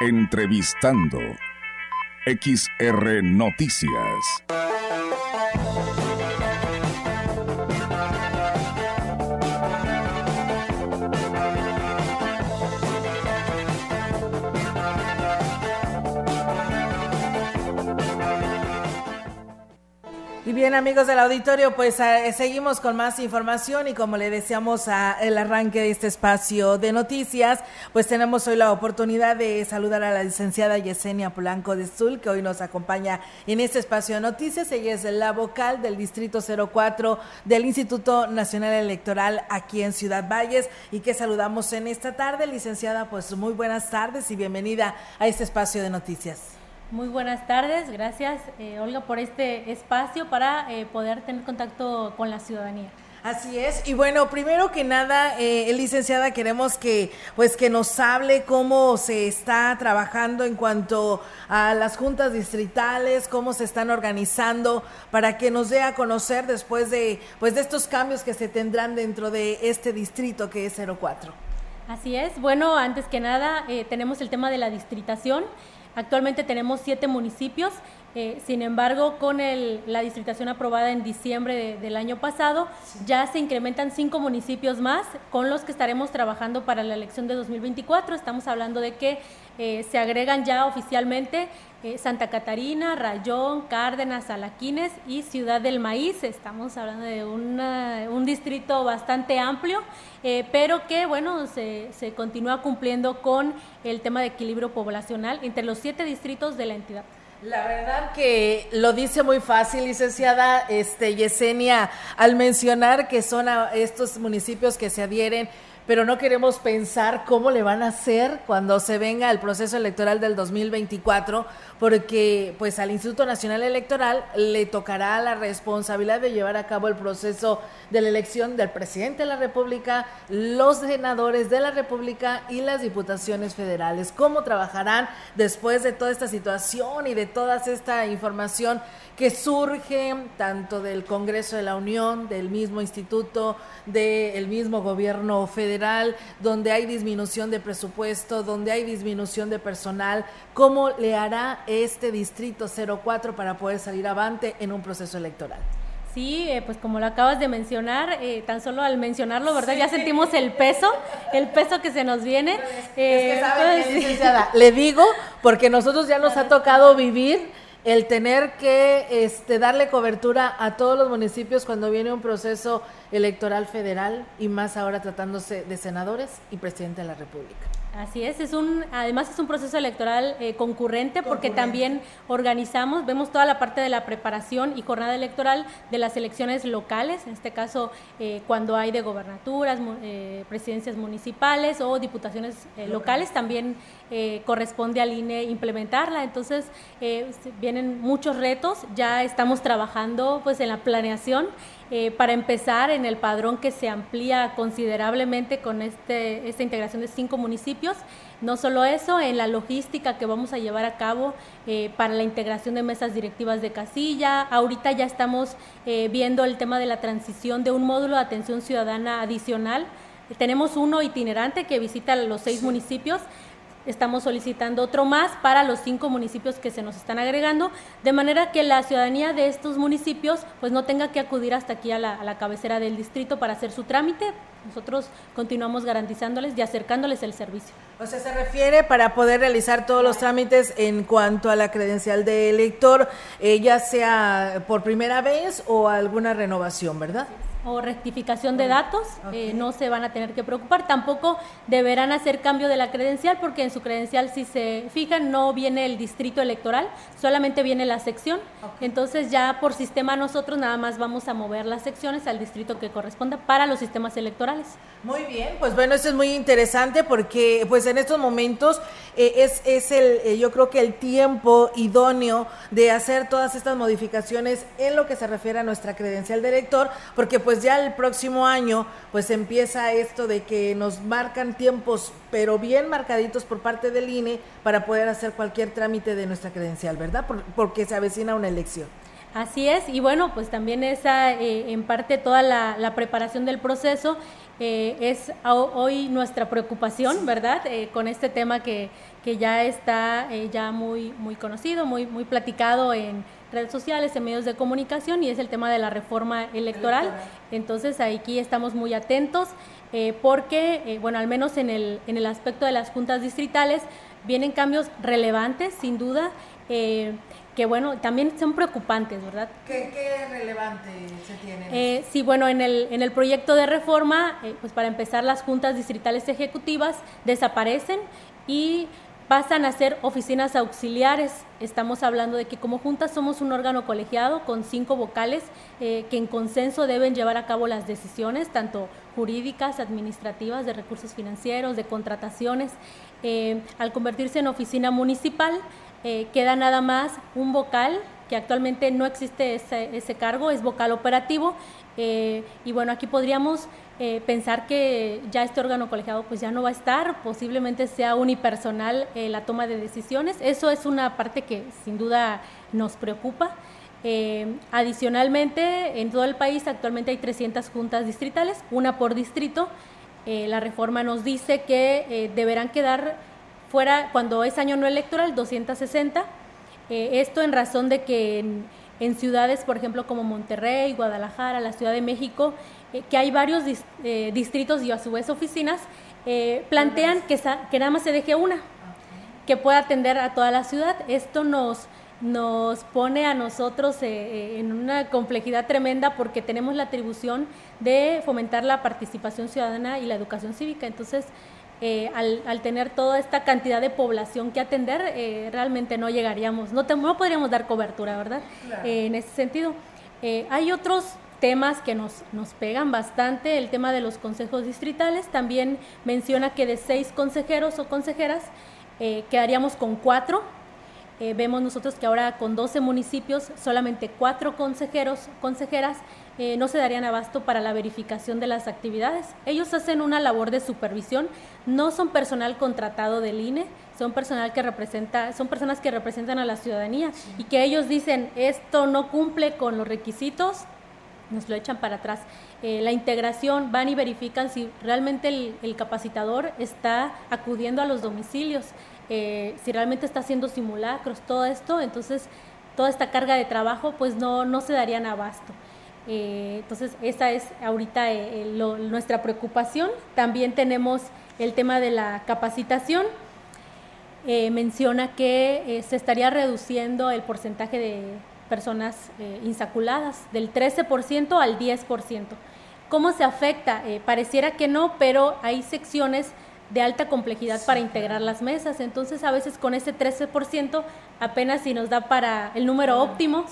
Entrevistando. XR Noticias. Bien amigos del auditorio, pues eh, seguimos con más información y como le deseamos a el arranque de este espacio de noticias, pues tenemos hoy la oportunidad de saludar a la licenciada Yesenia Polanco de Zul, que hoy nos acompaña en este espacio de noticias. Ella es la vocal del Distrito 04 del Instituto Nacional Electoral aquí en Ciudad Valles y que saludamos en esta tarde. Licenciada, pues muy buenas tardes y bienvenida a este espacio de noticias. Muy buenas tardes, gracias eh, Olga por este espacio para eh, poder tener contacto con la ciudadanía. Así es. Y bueno, primero que nada, eh, licenciada, queremos que pues que nos hable cómo se está trabajando en cuanto a las juntas distritales, cómo se están organizando para que nos dé a conocer después de pues de estos cambios que se tendrán dentro de este distrito que es 04. Así es. Bueno, antes que nada, eh, tenemos el tema de la distritación. Actualmente tenemos siete municipios, eh, sin embargo, con la distritación aprobada en diciembre del año pasado, ya se incrementan cinco municipios más con los que estaremos trabajando para la elección de 2024. Estamos hablando de que eh, se agregan ya oficialmente eh, Santa Catarina, Rayón, Cárdenas, Alaquines y Ciudad del Maíz. Estamos hablando de un distrito bastante amplio, pero que, bueno, se, se continúa cumpliendo con el tema de equilibrio poblacional entre los siete distritos de la entidad. La verdad que lo dice muy fácil, licenciada este, Yesenia, al mencionar que son estos municipios que se adhieren pero no queremos pensar cómo le van a hacer cuando se venga el proceso electoral del 2024, porque pues al Instituto Nacional Electoral le tocará la responsabilidad de llevar a cabo el proceso de la elección del presidente de la República, los senadores de la República y las diputaciones federales. ¿Cómo trabajarán después de toda esta situación y de toda esta información que surge tanto del Congreso de la Unión, del mismo instituto, del mismo gobierno federal, donde hay disminución de presupuesto, donde hay disminución de personal, ¿cómo le hará este distrito 04 para poder salir avante en un proceso electoral? Sí, eh, pues como lo acabas de mencionar, eh, tan solo al mencionarlo, ¿verdad? Ya sentimos el peso, el peso que se nos viene. Eh, le digo, porque nosotros ya nos ha tocado vivir el tener que este, darle cobertura a todos los municipios cuando viene un proceso electoral federal y más ahora tratándose de senadores y presidente de la República. Así es, es un, además es un proceso electoral eh, concurrente porque también organizamos, vemos toda la parte de la preparación y jornada electoral de las elecciones locales, en este caso eh, cuando hay de gobernaturas, eh, presidencias municipales o diputaciones locales, también corresponde al INE implementarla. Entonces vienen muchos retos, ya estamos trabajando pues en la planeación eh, para empezar, en el padrón que se amplía considerablemente con este, esta integración de cinco municipios, no solo eso, en la logística que vamos a llevar a cabo eh, para la integración de mesas directivas de casilla. Ahorita ya estamos eh, viendo el tema de la transición de un módulo de atención ciudadana adicional. Tenemos uno itinerante que visita los seis municipios estamos solicitando otro más para los cinco municipios que se nos están agregando, de manera que la ciudadanía de estos municipios pues no tenga que acudir hasta aquí a la, cabecera del distrito para hacer su trámite. Nosotros continuamos garantizándoles y acercándoles el servicio. O sea, se refiere para poder realizar todos los trámites en cuanto a la credencial de elector, eh, ya sea por primera vez o alguna renovación, ¿verdad? O rectificación de datos, eh, no se van a tener que preocupar. Tampoco deberán hacer cambio de la credencial porque en su credencial, si se fijan, no viene el distrito electoral, solamente viene la sección. Entonces ya por sistema nosotros nada más vamos a mover las secciones al distrito que corresponda para los sistemas electorales. Muy bien, pues bueno, eso es muy interesante porque pues en estos momentos eh, es, es el, eh, yo creo que el tiempo idóneo de hacer todas estas modificaciones en lo que se refiere a nuestra credencial de elector, porque pues ya el próximo año pues empieza esto de que nos marcan tiempos, pero bien marcaditos por parte del INE para poder hacer cualquier trámite de nuestra credencial, ¿verdad? porque se avecina una elección. Así es, y bueno, pues también esa, eh, en parte toda la, preparación del proceso eh, es hoy nuestra preocupación, ¿verdad? Eh, con este tema que, que ya está ya muy, muy conocido, muy, muy platicado en redes sociales, en medios de comunicación, y es el tema de la reforma electoral. Entonces aquí estamos muy atentos porque, bueno, al menos en el, en el aspecto de las juntas distritales, vienen cambios relevantes, sin duda que bueno, también son preocupantes, ¿verdad? ¿Qué, qué relevante se tiene? Eh, sí, bueno, en el, en el proyecto de reforma, eh, pues para empezar, las juntas distritales ejecutivas desaparecen y pasan a ser oficinas auxiliares. Estamos hablando de que como juntas somos un órgano colegiado con cinco vocales eh, que en consenso deben llevar a cabo las decisiones, tanto jurídicas, administrativas, de recursos financieros, de contrataciones. al convertirse en oficina municipal, eh, queda nada más un vocal, que actualmente no existe ese, ese cargo, es vocal operativo. Eh, y bueno, aquí podríamos eh, pensar que ya este órgano colegiado pues ya no va a estar, posiblemente sea unipersonal la toma de decisiones. Eso es una parte que sin duda nos preocupa. adicionalmente, en todo el país actualmente hay 300 juntas distritales, una por distrito. la reforma nos dice que deberán quedar fuera, cuando es año no electoral, 260. Eh, esto en razón de que en, ciudades, por ejemplo, como Monterrey, Guadalajara, la Ciudad de México, eh, que hay varios eh, distritos y a su vez oficinas, plantean que, que nada más se deje una, que pueda atender a toda la ciudad. Esto nos, nos pone a nosotros en una complejidad tremenda porque tenemos la atribución de fomentar la participación ciudadana y la educación cívica. Entonces, eh, al, tener toda esta cantidad de población que atender, eh, realmente no llegaríamos, no, no podríamos dar cobertura, ¿verdad? Eh, en ese sentido. hay otros temas que nos, nos pegan bastante, el tema de los consejos distritales, también menciona que de seis consejeros o consejeras quedaríamos con cuatro, vemos nosotros que ahora con 12 municipios, solamente cuatro consejeros, consejeras eh, no se darían abasto para la verificación de las actividades. Ellos hacen una labor de supervisión, no son personal contratado del INE, son personal que representa, son personas que representan a la ciudadanía y que ellos dicen esto no cumple con los requisitos, nos lo echan para atrás. Eh, la integración van y verifican si realmente el, capacitador está acudiendo a los domicilios, eh, si realmente está haciendo simulacros, todo esto, entonces toda esta carga de trabajo pues no, no se darían abasto. Eh, entonces, esa es ahorita eh, nuestra preocupación. También tenemos el tema de la capacitación. Eh, menciona que se estaría reduciendo el porcentaje de personas insaculadas del 13% al 10%. ¿Cómo se afecta? pareciera que no, pero hay secciones de alta complejidad para integrar las mesas. Entonces, a veces con ese 13% apenas si nos da para el número óptimo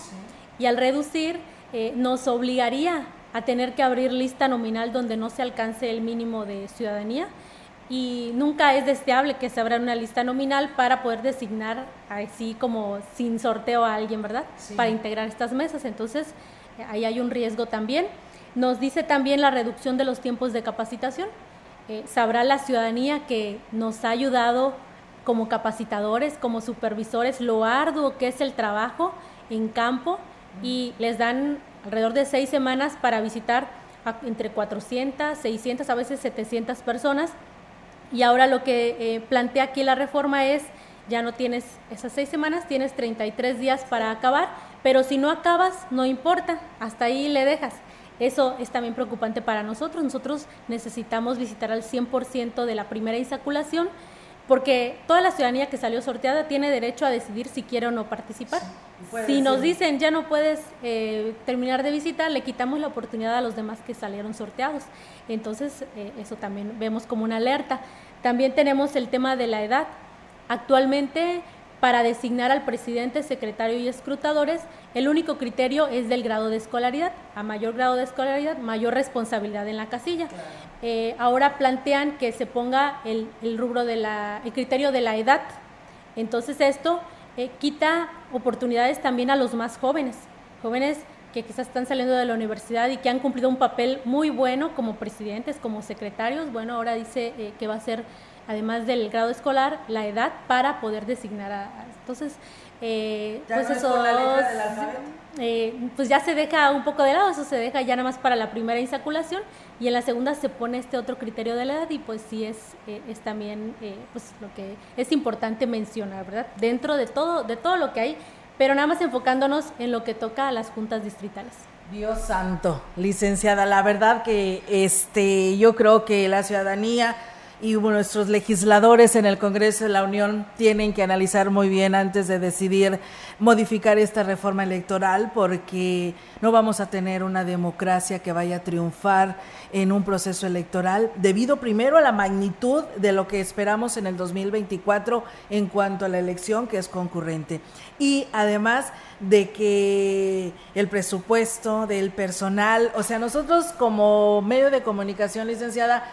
y al reducir eh, nos obligaría a tener que abrir lista nominal donde no se alcance el mínimo de ciudadanía y nunca es deseable que se abra una lista nominal para poder designar así como sin sorteo a alguien, ¿verdad? Para integrar estas mesas. Entonces, ahí hay un riesgo también. Nos dice también la reducción de los tiempos de capacitación. Eh, sabrá la ciudadanía que nos ha ayudado como capacitadores, como supervisores, lo arduo que es el trabajo en campo y les dan alrededor de seis semanas para visitar entre 400, 600, a veces 700 personas. Y ahora lo que eh, plantea aquí la reforma es, ya no tienes esas seis semanas, tienes 33 días para acabar, pero si no acabas, no importa, hasta ahí le dejas. Eso es también preocupante para nosotros. Nosotros necesitamos visitar al 100% de la primera insaculación porque toda la ciudadanía que salió sorteada tiene derecho a decidir si quiere o no participar. si nos dicen ya no puedes eh, terminar de visitar, le quitamos la oportunidad a los demás que salieron sorteados. Entonces, eh, eso también vemos como una alerta. También tenemos el tema de la edad. Actualmente, para designar al presidente, secretario y escrutadores, el único criterio es del grado de escolaridad. A mayor grado de escolaridad, mayor responsabilidad en la casilla. Eh, ahora plantean que se ponga el, rubro de la, el criterio de la edad. Entonces esto eh, quita oportunidades también a los más jóvenes, jóvenes que quizás están saliendo de la universidad y que han cumplido un papel muy bueno como presidentes, como secretarios. Bueno, ahora dice eh, que va a ser, además del grado escolar, la edad para poder designar a... entonces, eh, pues eso, eh, pues ya se deja un poco de lado, eso se deja ya nada más para la primera insaculación y en la segunda se pone este otro criterio de la edad y pues sí es, eh, es también pues lo que es importante mencionar, ¿verdad? Dentro de todo, de todo lo que hay, pero nada más enfocándonos en lo que toca a las juntas distritales. Dios santo, licenciada, la verdad que este yo creo que la ciudadanía y nuestros legisladores en el Congreso de la Unión tienen que analizar muy bien antes de decidir modificar esta reforma electoral porque no vamos a tener una democracia que vaya a triunfar en un proceso electoral debido primero a la magnitud de lo que esperamos en el 2024 en cuanto a la elección que es concurrente. Y además de que el presupuesto del personal, o sea, nosotros como medio de comunicación licenciada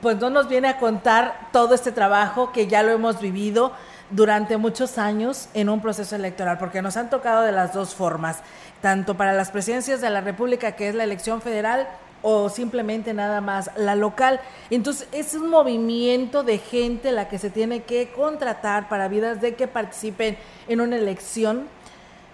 pues no nos viene a contar todo este trabajo que ya lo hemos vivido durante muchos años en un proceso electoral, porque nos han tocado de las dos formas, tanto para las presidencias de la República, que es la elección federal, o simplemente nada más la local. Entonces es un movimiento de gente la que se tiene que contratar para vidas de que participen en una elección.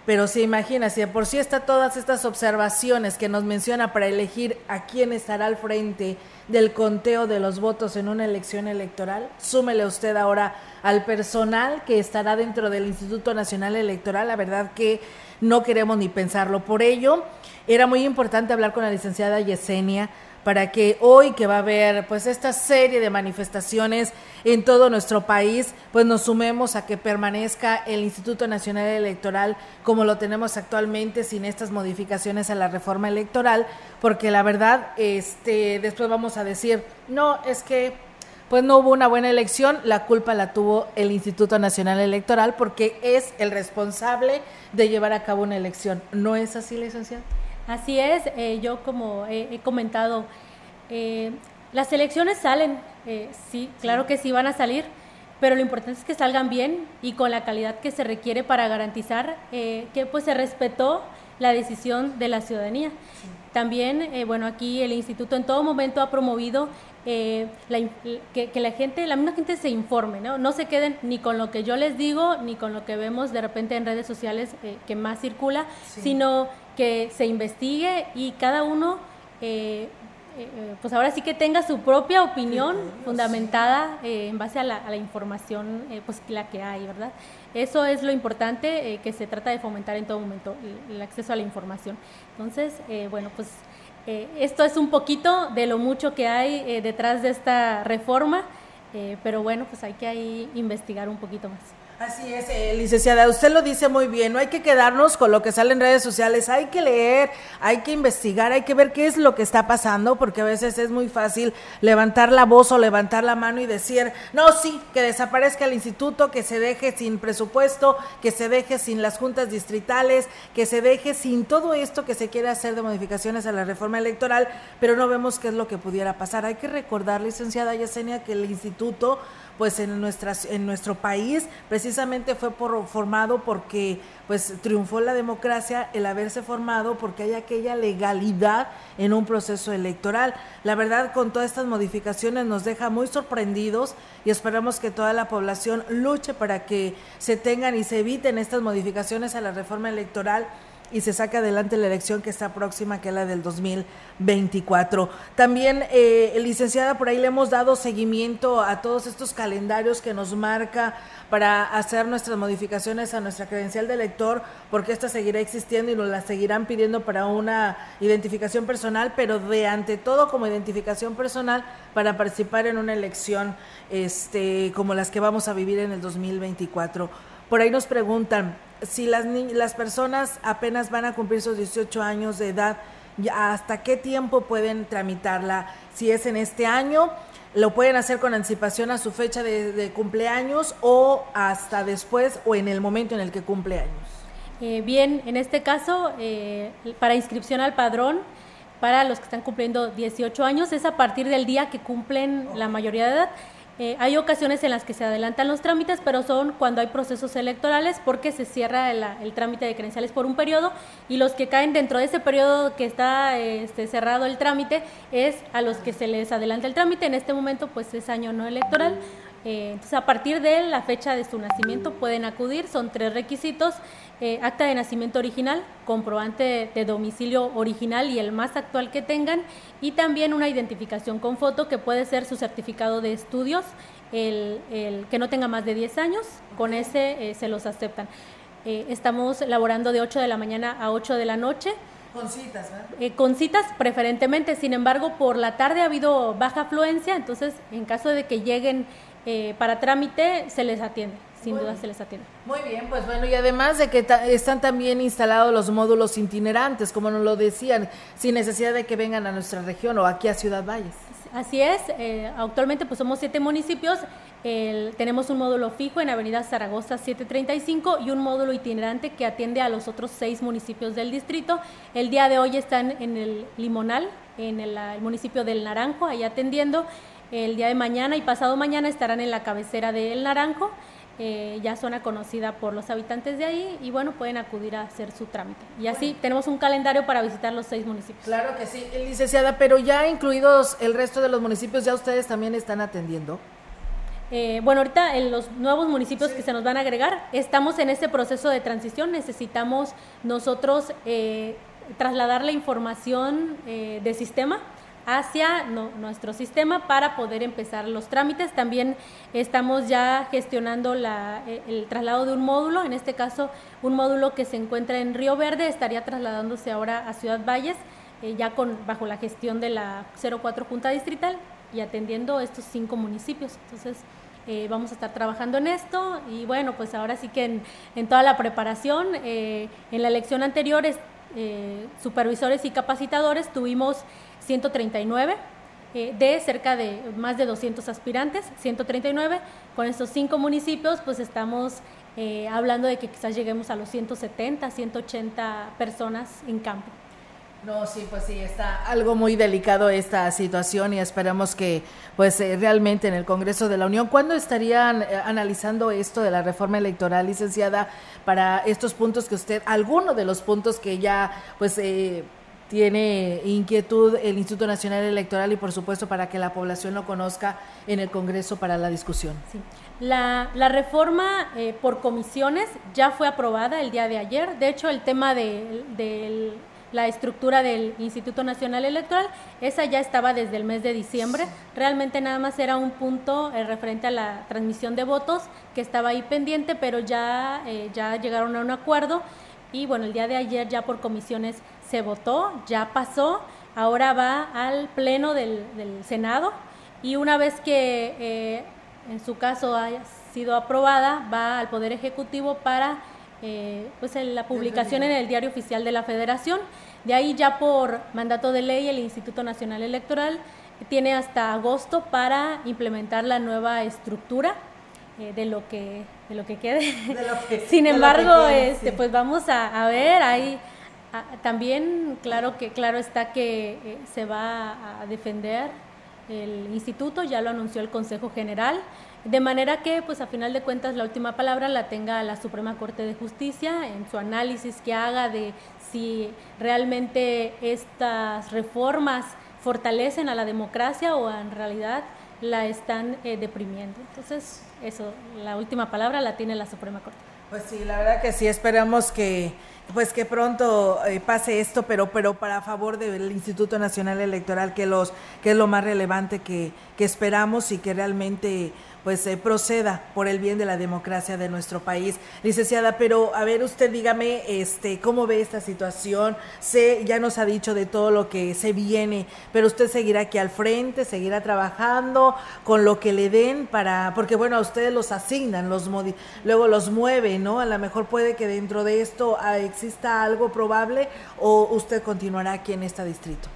Pero se imagina, si de por sí está todas estas observaciones que nos menciona para elegir a quién estará al frente del conteo de los votos en una elección electoral. Súmele usted ahora al personal que estará dentro del Instituto Nacional Electoral. La verdad que no queremos ni pensarlo. Por ello, era muy importante hablar con la licenciada Yesenia para que hoy que va a haber pues esta serie de manifestaciones en todo nuestro país, pues nos sumemos a que permanezca el Instituto Nacional Electoral como lo tenemos actualmente sin estas modificaciones a la reforma electoral, porque la verdad este después vamos a decir, no, es que pues no hubo una buena elección, la culpa la tuvo el Instituto Nacional Electoral porque es el responsable de llevar a cabo una elección. ¿No es así, licenciado? Así es, eh, yo como he, comentado, eh, las elecciones salen, eh, sí, claro que sí van a salir, pero lo importante es que salgan bien y con la calidad que se requiere para garantizar que pues se respetó la decisión de la ciudadanía. También, bueno, aquí el instituto en todo momento ha promovido que, la gente, la misma gente se informe, ¿no? No se queden ni con lo que yo les digo, ni con lo que vemos de repente en redes sociales que más circula, sino que se investigue y cada uno, eh, eh, pues ahora sí que tenga su propia opinión fundamentada eh, en base a la, a la información, pues la que hay, ¿verdad? Eso es lo importante que se trata de fomentar en todo momento, el, el acceso a la información. Entonces, bueno, pues esto es un poquito de lo mucho que hay detrás de esta reforma, pero bueno, pues hay que ahí investigar un poquito más. Así es, eh, licenciada, usted lo dice muy bien, no hay que quedarnos con lo que sale en redes sociales, hay que leer, hay que investigar, hay que ver qué es lo que está pasando, porque a veces es muy fácil levantar la voz o levantar la mano y decir, no, sí, que desaparezca el instituto, que se deje sin presupuesto, que se deje sin las juntas distritales, que se deje sin todo esto que se quiere hacer de modificaciones a la reforma electoral, pero no vemos qué es lo que pudiera pasar. Hay que recordar, licenciada Yesenia, que el instituto pues en nuestras en nuestro país precisamente fue por, formado porque pues triunfó la democracia el haberse formado porque hay aquella legalidad en un proceso electoral. La verdad con todas estas modificaciones nos deja muy sorprendidos y esperamos que toda la población luche para que se tengan y se eviten estas modificaciones a la reforma electoral y se saque adelante la elección que está próxima, que es la del 2024. También, eh, licenciada, por ahí le hemos dado seguimiento a todos estos calendarios que nos marca para hacer nuestras modificaciones a nuestra credencial de elector, porque esta seguirá existiendo y nos la seguirán pidiendo para una identificación personal, pero de ante todo como identificación personal para participar en una elección este, como las que vamos a vivir en el 2024. Por ahí nos preguntan, si las, las personas apenas van a cumplir sus 18 años de edad, ¿hasta qué tiempo pueden tramitarla? Si es en este año, lo pueden hacer con anticipación a su fecha de, cumpleaños o hasta después o en el momento en el que cumple años. Eh, bien, en este caso, eh, para inscripción al padrón, para los que están cumpliendo 18 años, es a partir del día que cumplen la mayoría de edad. Eh, hay ocasiones en las que se adelantan los trámites, pero son cuando hay procesos electorales porque se cierra el, trámite de credenciales por un periodo y los que caen dentro de ese periodo que está este, cerrado el trámite es a los que se les adelanta el trámite. En este momento pues es año no electoral. Eh, entonces, a partir de la fecha de su nacimiento pueden acudir, son tres requisitos, eh, acta de nacimiento original, comprobante de, domicilio original y el más actual que tengan, y también una identificación con foto que puede ser su certificado de estudios, el, que no tenga más de 10 años, con ese eh, se los aceptan. estamos laborando de 8 de la mañana a 8 de la noche. Con citas, ¿verdad? Eh, con citas preferentemente, sin embargo, por la tarde ha habido baja afluencia, entonces en caso de que lleguen eh, para trámite, se les atiende, sin duda se les atiende. Muy bien, pues bueno, y además de que están también instalados los módulos itinerantes, como nos lo decían, sin necesidad de que vengan a nuestra región o aquí a Ciudad Valles. Así es, eh, actualmente pues somos siete municipios, tenemos un módulo fijo en Avenida Zaragoza 735 y un módulo itinerante que atiende a los otros seis municipios del distrito. El día de hoy están en el Limonal, en el, municipio del Naranjo, ahí atendiendo. El día de mañana y pasado mañana estarán en la cabecera del Naranjo. Eh, ya zona conocida por los habitantes de ahí y bueno, pueden acudir a hacer su trámite. Y así tenemos un calendario para visitar los seis municipios. Claro que sí, licenciada, pero ya incluidos el resto de los municipios, ¿ya ustedes también están atendiendo? Eh, bueno, ahorita en los nuevos municipios que se nos van a agregar, estamos en este proceso de transición, necesitamos nosotros eh, trasladar la información eh, de sistema hacia nuestro sistema para poder empezar los trámites. También estamos ya gestionando el traslado de un módulo, en este caso un módulo que se encuentra en Río Verde, estaría trasladándose ahora a Ciudad Valles, ya con bajo la gestión de la 04 Junta Distrital y atendiendo estos cinco municipios. Entonces, eh, vamos a estar trabajando en esto y bueno, pues ahora sí que en, toda la preparación, eh, en la elección anterior, eh, supervisores y capacitadores tuvimos 139 de cerca de más de 200 aspirantes, 139. Con estos cinco municipios, pues estamos hablando de que quizás lleguemos a los 170, 180 personas en campo. No, sí, pues sí, está algo muy delicado esta situación y esperamos que pues eh, realmente en el Congreso de la Unión, ¿cuándo estarían eh, analizando esto de la reforma electoral, licenciada, para estos puntos que usted, alguno de los puntos que ya pues eh, tiene inquietud el Instituto Nacional Electoral y por supuesto para que la población lo conozca en el Congreso para la discusión? Sí. La, la reforma por comisiones ya fue aprobada el día de ayer. De hecho, el tema del la estructura del Instituto Nacional Electoral, esa ya estaba desde el mes de diciembre, realmente nada más era un punto eh, referente a la transmisión de votos que estaba ahí pendiente, pero ya, eh, ya llegaron a un acuerdo. Y bueno, el día de ayer ya por comisiones se votó, ya pasó, ahora va al Pleno del, Senado. Y una vez que eh, en su caso haya sido aprobada, va al Poder Ejecutivo para eh, pues en la publicación en el Diario Oficial de la Federación. De ahí ya por mandato de ley el Instituto Nacional Electoral tiene hasta agosto para implementar la nueva estructura eh, de lo que de lo que quede. Sin embargo, este pues vamos a, ver ahí también claro que claro está que eh, se va a defender el instituto, ya lo anunció el Consejo General. De manera que, pues a final de cuentas, la última palabra la tenga la Suprema Corte de Justicia en su análisis que haga de si realmente estas reformas fortalecen a la democracia o en realidad la están eh, deprimiendo. Entonces, eso, la última palabra la tiene la Suprema Corte. Pues sí, la verdad que sí, esperamos que pues que pronto eh, pase esto, pero pero para favor del Instituto Nacional Electoral, que los que es lo más relevante que, que esperamos y que realmente pues eh, proceda por el bien de la democracia de nuestro país. Licenciada, pero a ver usted dígame este cómo ve esta situación. Sé, ya nos ha dicho de todo lo que se viene, pero usted seguirá aquí al frente, seguirá trabajando con lo que le den para porque bueno, a ustedes los asignan, los luego los mueven, ¿no? A lo mejor puede que dentro de esto ah, exista algo probable o usted continuará aquí en este distrito.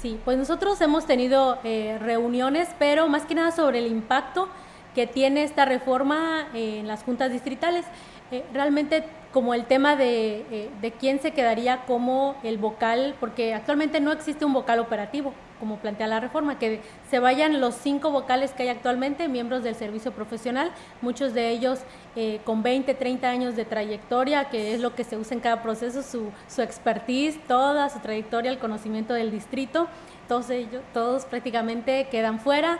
Sí, pues nosotros hemos tenido eh, reuniones, pero más que nada sobre el impacto que tiene esta reforma en las juntas distritales. Eh, realmente como el tema de, eh, de, quién se quedaría como el vocal, porque actualmente no existe un vocal operativo, como plantea la reforma, que se vayan los cinco vocales que hay actualmente, miembros del servicio profesional, muchos de ellos eh, con 20, 30 años de trayectoria, que es lo que se usa en cada proceso, su, su expertise, toda su trayectoria, el conocimiento del distrito, todos ellos, todos prácticamente quedan fuera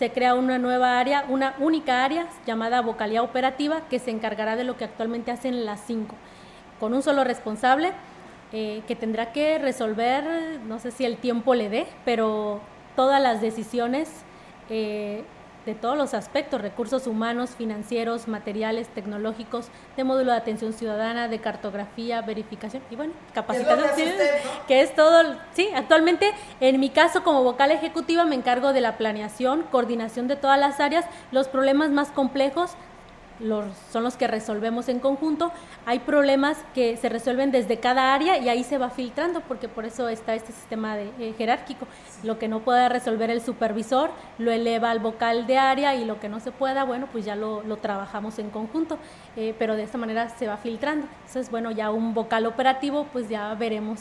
se crea una nueva área, una única área llamada vocalía operativa que se encargará de lo que actualmente hacen las cinco, con un solo responsable eh, que tendrá que resolver, no sé si el tiempo le dé, pero todas las decisiones eh, de todos los aspectos, recursos humanos, financieros, materiales, tecnológicos, de módulo de atención ciudadana, de cartografía, verificación y bueno, capacitación, que es todo, sí, actualmente en mi caso como vocal ejecutiva me encargo de la planeación, coordinación de todas las áreas, los problemas más complejos son los que resolvemos en conjunto. Hay problemas que se resuelven desde cada área y ahí se va filtrando, porque por eso está este sistema de, eh, jerárquico. Lo que no pueda resolver el supervisor lo eleva al vocal de área y lo que no se pueda, bueno, pues ya lo, trabajamos en conjunto, eh, pero de esta manera se va filtrando. Entonces, bueno, ya un vocal operativo, pues ya veremos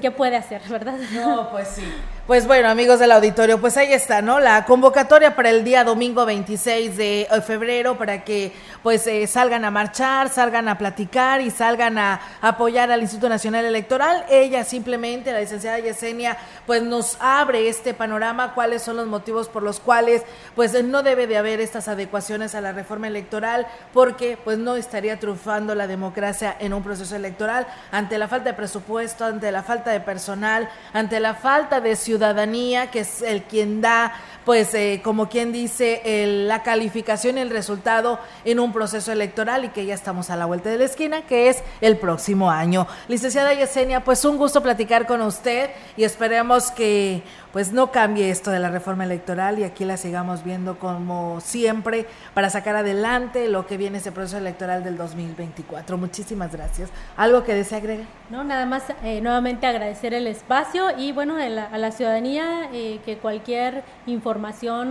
qué puede hacer, ¿verdad? No, pues sí. Pues bueno, amigos del auditorio, pues ahí está, ¿no? La convocatoria para el día domingo 26 de eh, febrero para que pues eh, salgan a marchar, salgan a platicar y salgan a apoyar al Instituto Nacional Electoral. Ella simplemente, la licenciada Yesenia, pues nos abre este panorama, cuáles son los motivos por los cuales pues no debe de haber estas adecuaciones a la reforma electoral, porque pues no estaría triunfando la democracia en un proceso electoral ante la falta de presupuesto, ante la falta de personal, ante la falta de ciudadanía ciudadanía, que es el quien da, pues, eh, como quien dice, la calificación y el resultado en un proceso electoral y que ya estamos a la vuelta de la esquina, que es el próximo año. Licenciada Yesenia, pues un gusto platicar con usted y esperemos que pues no cambie esto de la reforma electoral y aquí la sigamos viendo como siempre para sacar adelante lo que viene ese proceso electoral del 2024. Muchísimas gracias. ¿Algo que desea agregar? No, nada más eh, nuevamente agradecer el espacio y bueno, a la, ciudadanía eh, que cualquier información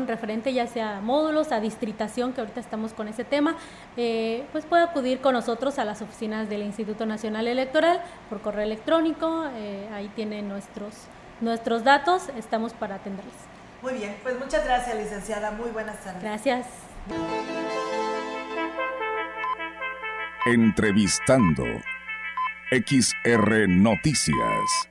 referente ya sea a módulos, a distritación, que ahorita estamos con ese tema, eh, pues puede acudir con nosotros a las oficinas del Instituto Nacional Electoral por correo electrónico, ahí tienen nuestros nuestros datos, estamos para atenderles. Muy bien, pues muchas gracias, licenciada. Muy buenas tardes. Gracias. Entrevistando XR Noticias.